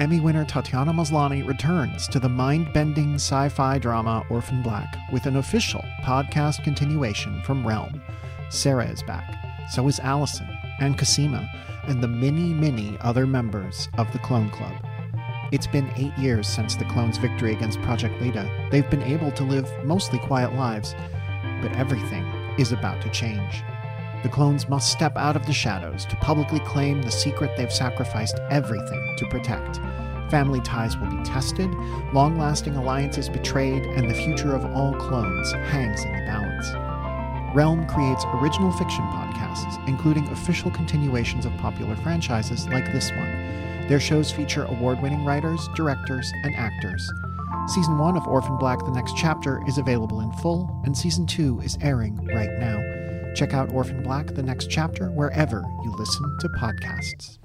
Emmy winner Tatiana Maslany returns to the mind bending sci fi drama Orphan Black with an official podcast continuation from Realm. Sarah is back, so is Alison and Cosima, and the many, many other members of the Clone Club. It's been eight years since the clones' victory against Project Leda. They've been able to live mostly quiet lives, but everything is about to change. The clones must step out of the shadows to publicly claim the secret they've sacrificed everything to protect. Family ties will be tested, long lasting alliances betrayed, and the future of all clones hangs in the balance. Realm creates original fiction podcasts, including official continuations of popular franchises like this one. Their shows feature award winning writers, directors, and actors. Season 1 of Orphan Black The Next Chapter is available in full, and Season 2 is airing right now. Check out Orphan Black The Next Chapter wherever you listen to podcasts.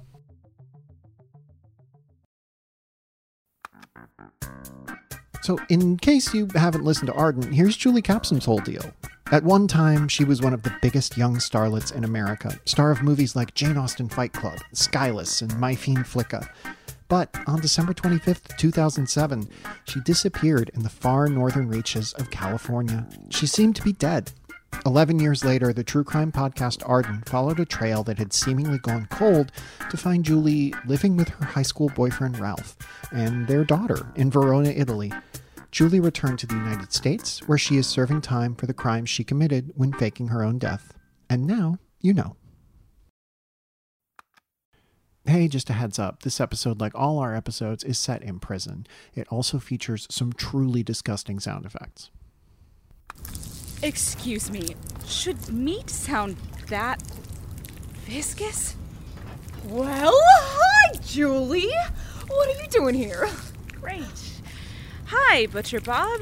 So, in case you haven't listened to Arden, here's Julie Capsum's whole deal. At one time, she was one of the biggest young starlets in America, star of movies like Jane Austen Fight Club, Skyless, and My Fiend Flicka. But on December 25th, 2007, she disappeared in the far northern reaches of California. She seemed to be dead. Eleven years later, the true crime podcast Arden followed a trail that had seemingly gone cold to find Julie living with her high school boyfriend Ralph and their daughter in Verona, Italy. Julie returned to the United States, where she is serving time for the crimes she committed when faking her own death. And now you know. Hey, just a heads up this episode, like all our episodes, is set in prison. It also features some truly disgusting sound effects. Excuse me, should meat sound that viscous? Well, hi, Julie. What are you doing here? Great. Hi, Butcher Bob.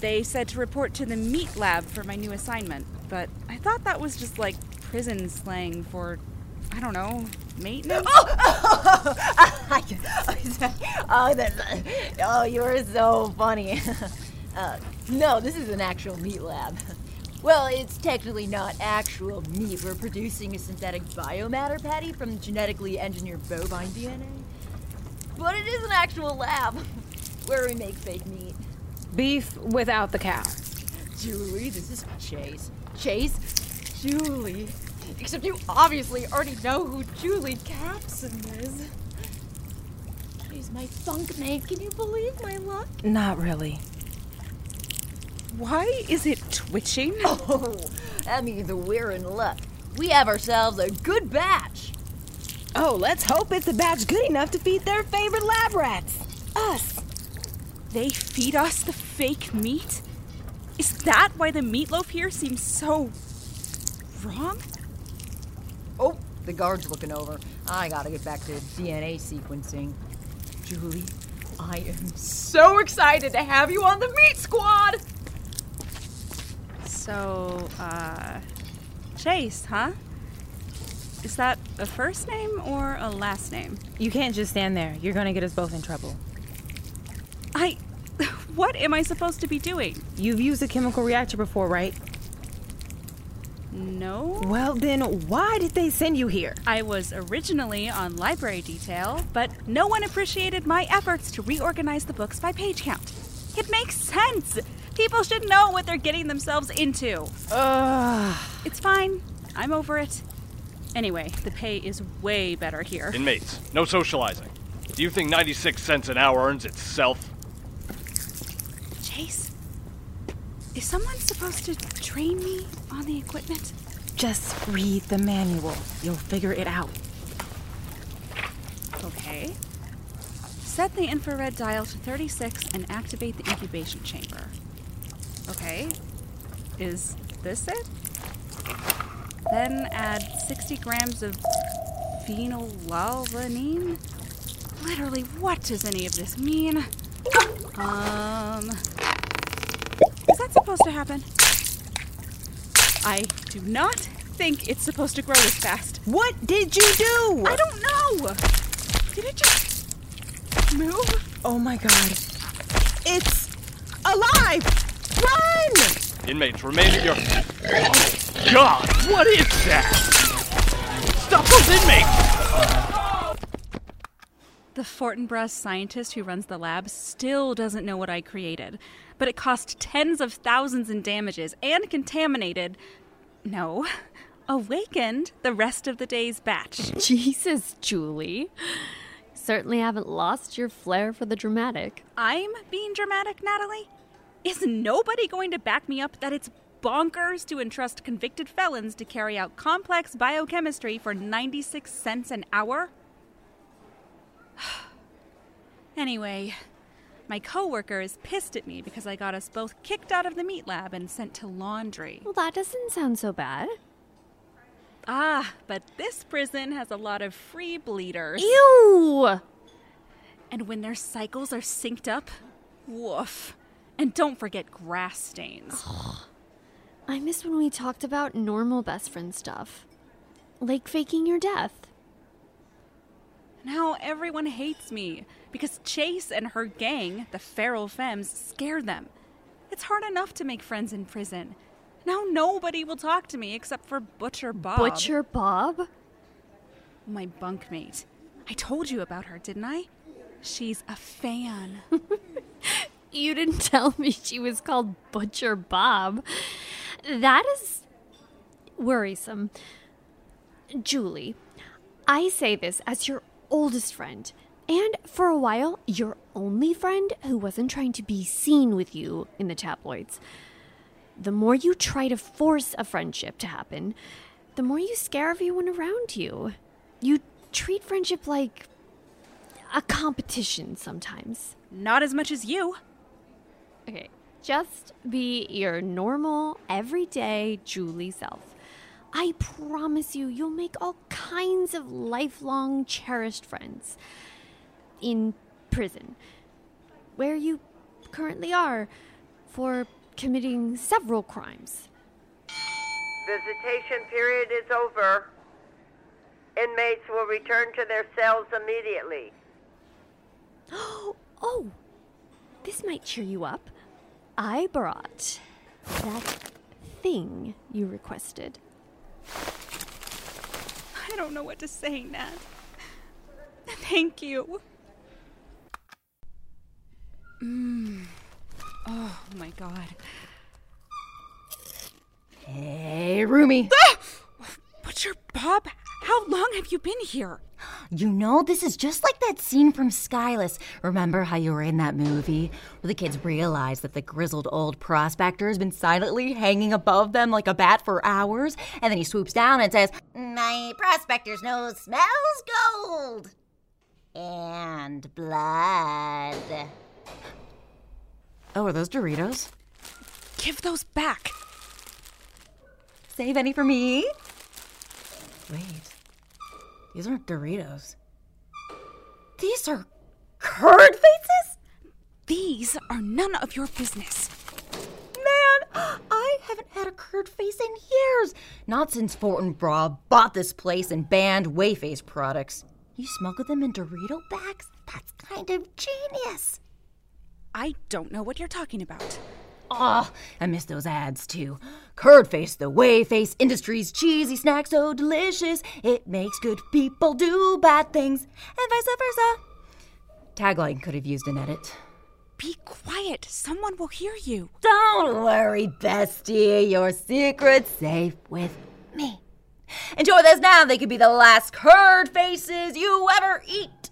They said to report to the meat lab for my new assignment, but I thought that was just like prison slang for, I don't know, maintenance? Oh, oh, that's, oh you are so funny. Uh, no, this is an actual meat lab. Well, it's technically not actual meat. We're producing a synthetic biomatter patty from genetically engineered bovine DNA. But it is an actual lab where we make fake meat. Beef without the cow. Julie, this is Chase. Chase? Julie. Except you obviously already know who Julie Capsum is. She's my funk mate. Can you believe my luck? Not really. Why is it twitching? Oh, that means we're in luck. We have ourselves a good batch. Oh, let's hope it's a batch good enough to feed their favorite lab rats. Us. They feed us the fake meat? Is that why the meatloaf here seems so wrong? Oh, the guard's looking over. I gotta get back to DNA sequencing. Julie, I am so excited to have you on the meat squad! So, uh, Chase, huh? Is that a first name or a last name? You can't just stand there. You're gonna get us both in trouble. I. What am I supposed to be doing? You've used a chemical reactor before, right? No. Well, then why did they send you here? I was originally on library detail, but no one appreciated my efforts to reorganize the books by page count. It makes sense. People should know what they're getting themselves into. Ugh. It's fine. I'm over it. Anyway, the pay is way better here. Inmates, no socializing. Do you think 96 cents an hour earns itself? Chase, is someone supposed to train me on the equipment? Just read the manual. You'll figure it out. Okay. Set the infrared dial to 36 and activate the incubation chamber. Okay. Is this it? Then add 60 grams of phenylalanine? Literally, what does any of this mean? Um. Is that supposed to happen? I do not think it's supposed to grow this fast. What did you do? I don't know! Did it just move? Oh my god. It's alive! Run! Inmates, remain at your. Oh, God, what is that? Stop those inmates! The Fortinbras scientist who runs the lab still doesn't know what I created, but it cost tens of thousands in damages and contaminated. No, awakened the rest of the day's batch. Jesus, Julie. Certainly haven't lost your flair for the dramatic. I'm being dramatic, Natalie? Is nobody going to back me up that it's bonkers to entrust convicted felons to carry out complex biochemistry for 96 cents an hour? anyway, my coworker is pissed at me because I got us both kicked out of the meat lab and sent to laundry. Well, that doesn't sound so bad. Ah, but this prison has a lot of free bleeders. Ew! And when their cycles are synced up, woof. And don't forget grass stains. I miss when we talked about normal best friend stuff. Like faking your death. Now everyone hates me because Chase and her gang, the Feral Femmes, scare them. It's hard enough to make friends in prison. Now nobody will talk to me except for Butcher Bob. Butcher Bob? My bunkmate. I told you about her, didn't I? She's a fan. You didn't tell me she was called Butcher Bob. That is worrisome. Julie, I say this as your oldest friend, and for a while, your only friend who wasn't trying to be seen with you in the tabloids. The more you try to force a friendship to happen, the more you scare everyone around you. You treat friendship like a competition sometimes. Not as much as you. Okay, just be your normal, everyday Julie self. I promise you, you'll make all kinds of lifelong, cherished friends in prison, where you currently are for committing several crimes. Visitation period is over. Inmates will return to their cells immediately. Oh, this might cheer you up. I brought that thing you requested. I don't know what to say, Nat. Thank you. Mmm. Oh my god. Hey, Rumi. Ah! Butcher Bob, how long have you been here? You know, this is just like that scene from Skyless. Remember how you were in that movie where the kids realize that the grizzled old prospector has been silently hanging above them like a bat for hours? And then he swoops down and says, My prospector's nose smells gold and blood. Oh, are those Doritos? Give those back. Save any for me? Wait, these aren't Doritos. These are curd faces? These are none of your business. Man, I haven't had a curd face in years. Not since Fortinbras bought this place and banned Wayface products. You smuggled them in Dorito bags? That's kind of genius. I don't know what you're talking about. Oh, I miss those ads too. Curd face, the way face, Industries cheesy snack so delicious. It makes good people do bad things, and vice versa. Tagline could have used an edit. Be quiet. Someone will hear you. Don't worry, bestie. Your secret's safe with me. Enjoy this now. They could be the last curd faces you ever eat.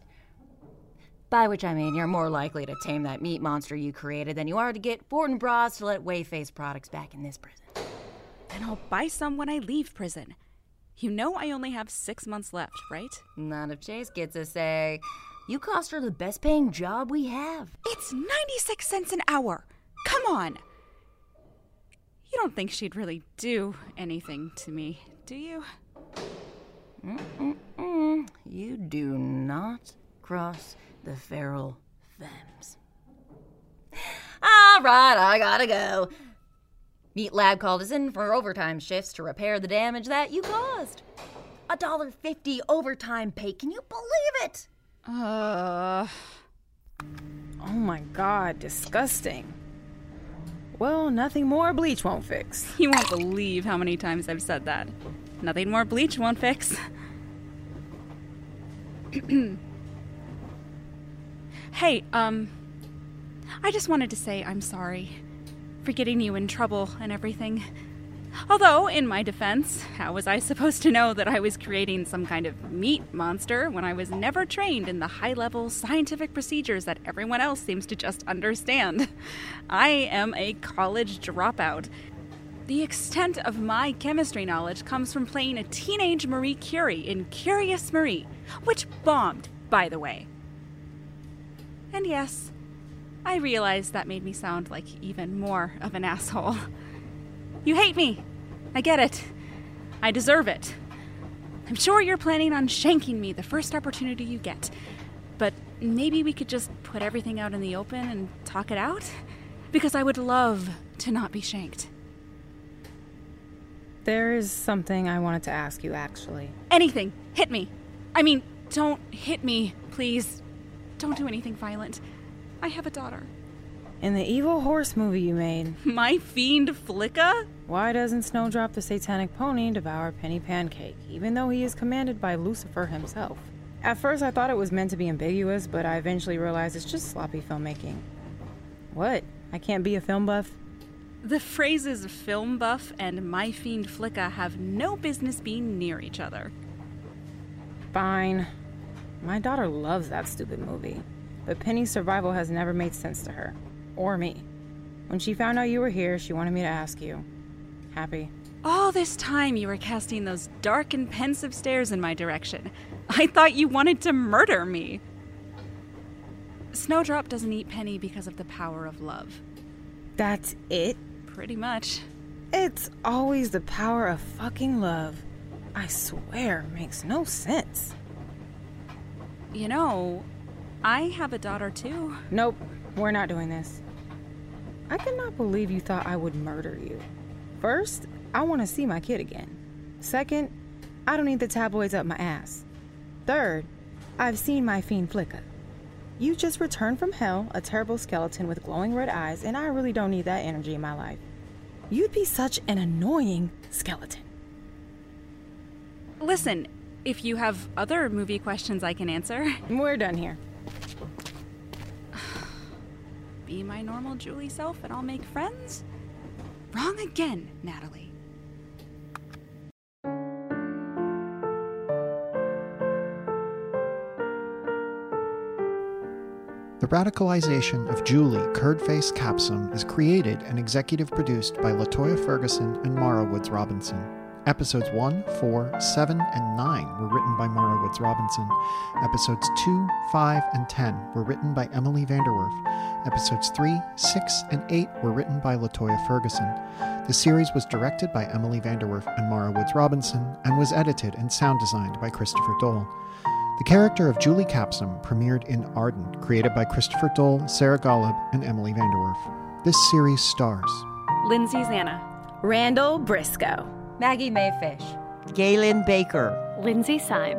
By which I mean you're more likely to tame that meat monster you created than you are to get Fortinbras to let Wayface products back in this prison. Then I'll buy some when I leave prison. You know I only have six months left, right? Not if Chase gets a say. You cost her the best paying job we have. It's 96 cents an hour. Come on. You don't think she'd really do anything to me, do you? Mm, you do not cross the feral femmes. All right, I gotta go. Meat Lab called us in for overtime shifts to repair the damage that you caused. A dollar fifty overtime pay. Can you believe it? Uh. Oh my god, disgusting. Well, nothing more bleach won't fix. You won't believe how many times I've said that. Nothing more bleach won't fix. Hey, um, I just wanted to say I'm sorry for getting you in trouble and everything. Although, in my defense, how was I supposed to know that I was creating some kind of meat monster when I was never trained in the high level scientific procedures that everyone else seems to just understand? I am a college dropout. The extent of my chemistry knowledge comes from playing a teenage Marie Curie in Curious Marie, which bombed, by the way. And yes, I realize that made me sound like even more of an asshole. You hate me. I get it. I deserve it. I'm sure you're planning on shanking me the first opportunity you get. But maybe we could just put everything out in the open and talk it out? Because I would love to not be shanked. There is something I wanted to ask you, actually. Anything. Hit me. I mean, don't hit me, please. Don't do anything violent. I have a daughter. In the Evil Horse movie you made, My fiend Flicka? why doesn't Snowdrop the Satanic Pony devour Penny Pancake, even though he is commanded by Lucifer himself? At first, I thought it was meant to be ambiguous, but I eventually realized it's just sloppy filmmaking. What? I can't be a film buff? The phrases film buff and my fiend Flicka have no business being near each other. Fine. My daughter loves that stupid movie, but Penny's survival has never made sense to her. Or me. When she found out you were here, she wanted me to ask you. Happy. All this time you were casting those dark and pensive stares in my direction. I thought you wanted to murder me. Snowdrop doesn't eat Penny because of the power of love. That's it? Pretty much. It's always the power of fucking love. I swear, makes no sense. You know, I have a daughter too. Nope, we're not doing this. I cannot believe you thought I would murder you. First, I want to see my kid again. Second, I don't need the tabloids up my ass. Third, I've seen my fiend Flicka. You just returned from hell, a terrible skeleton with glowing red eyes, and I really don't need that energy in my life. You'd be such an annoying skeleton. Listen, if you have other movie questions I can answer, We're done here. Be my normal Julie self and I'll make friends? Wrong again, Natalie. The radicalization of Julie Curdface Capsum is created and executive produced by Latoya Ferguson and Mara Woods Robinson. Episodes 1, 4, 7, and 9 were written by Mara Woods Robinson. Episodes 2, 5, and 10 were written by Emily VanDerWerff. Episodes 3, 6, and 8 were written by Latoya Ferguson. The series was directed by Emily VanDerWerff and Mara Woods Robinson and was edited and sound designed by Christopher Dole. The character of Julie Capsum premiered in Arden, created by Christopher Dole, Sarah Golub, and Emily VanDerWerff. This series stars Lindsay Zanna, Randall Briscoe. Maggie Mayfish. Galen Baker. Lindsay Syme.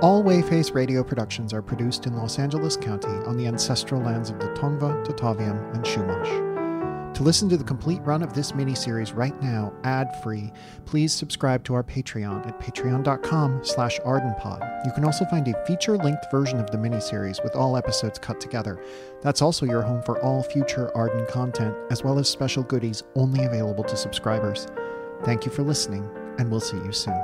All Wayface radio productions are produced in Los Angeles County on the ancestral lands of the Tongva, Tataviam, and Chumash. To listen to the complete run of this miniseries right now, ad-free, please subscribe to our Patreon at patreon.com slash ardenpod. You can also find a feature-length version of the miniseries with all episodes cut together. That's also your home for all future Arden content, as well as special goodies only available to subscribers. Thank you for listening, and we'll see you soon.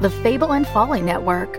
The Fable and Folly Network,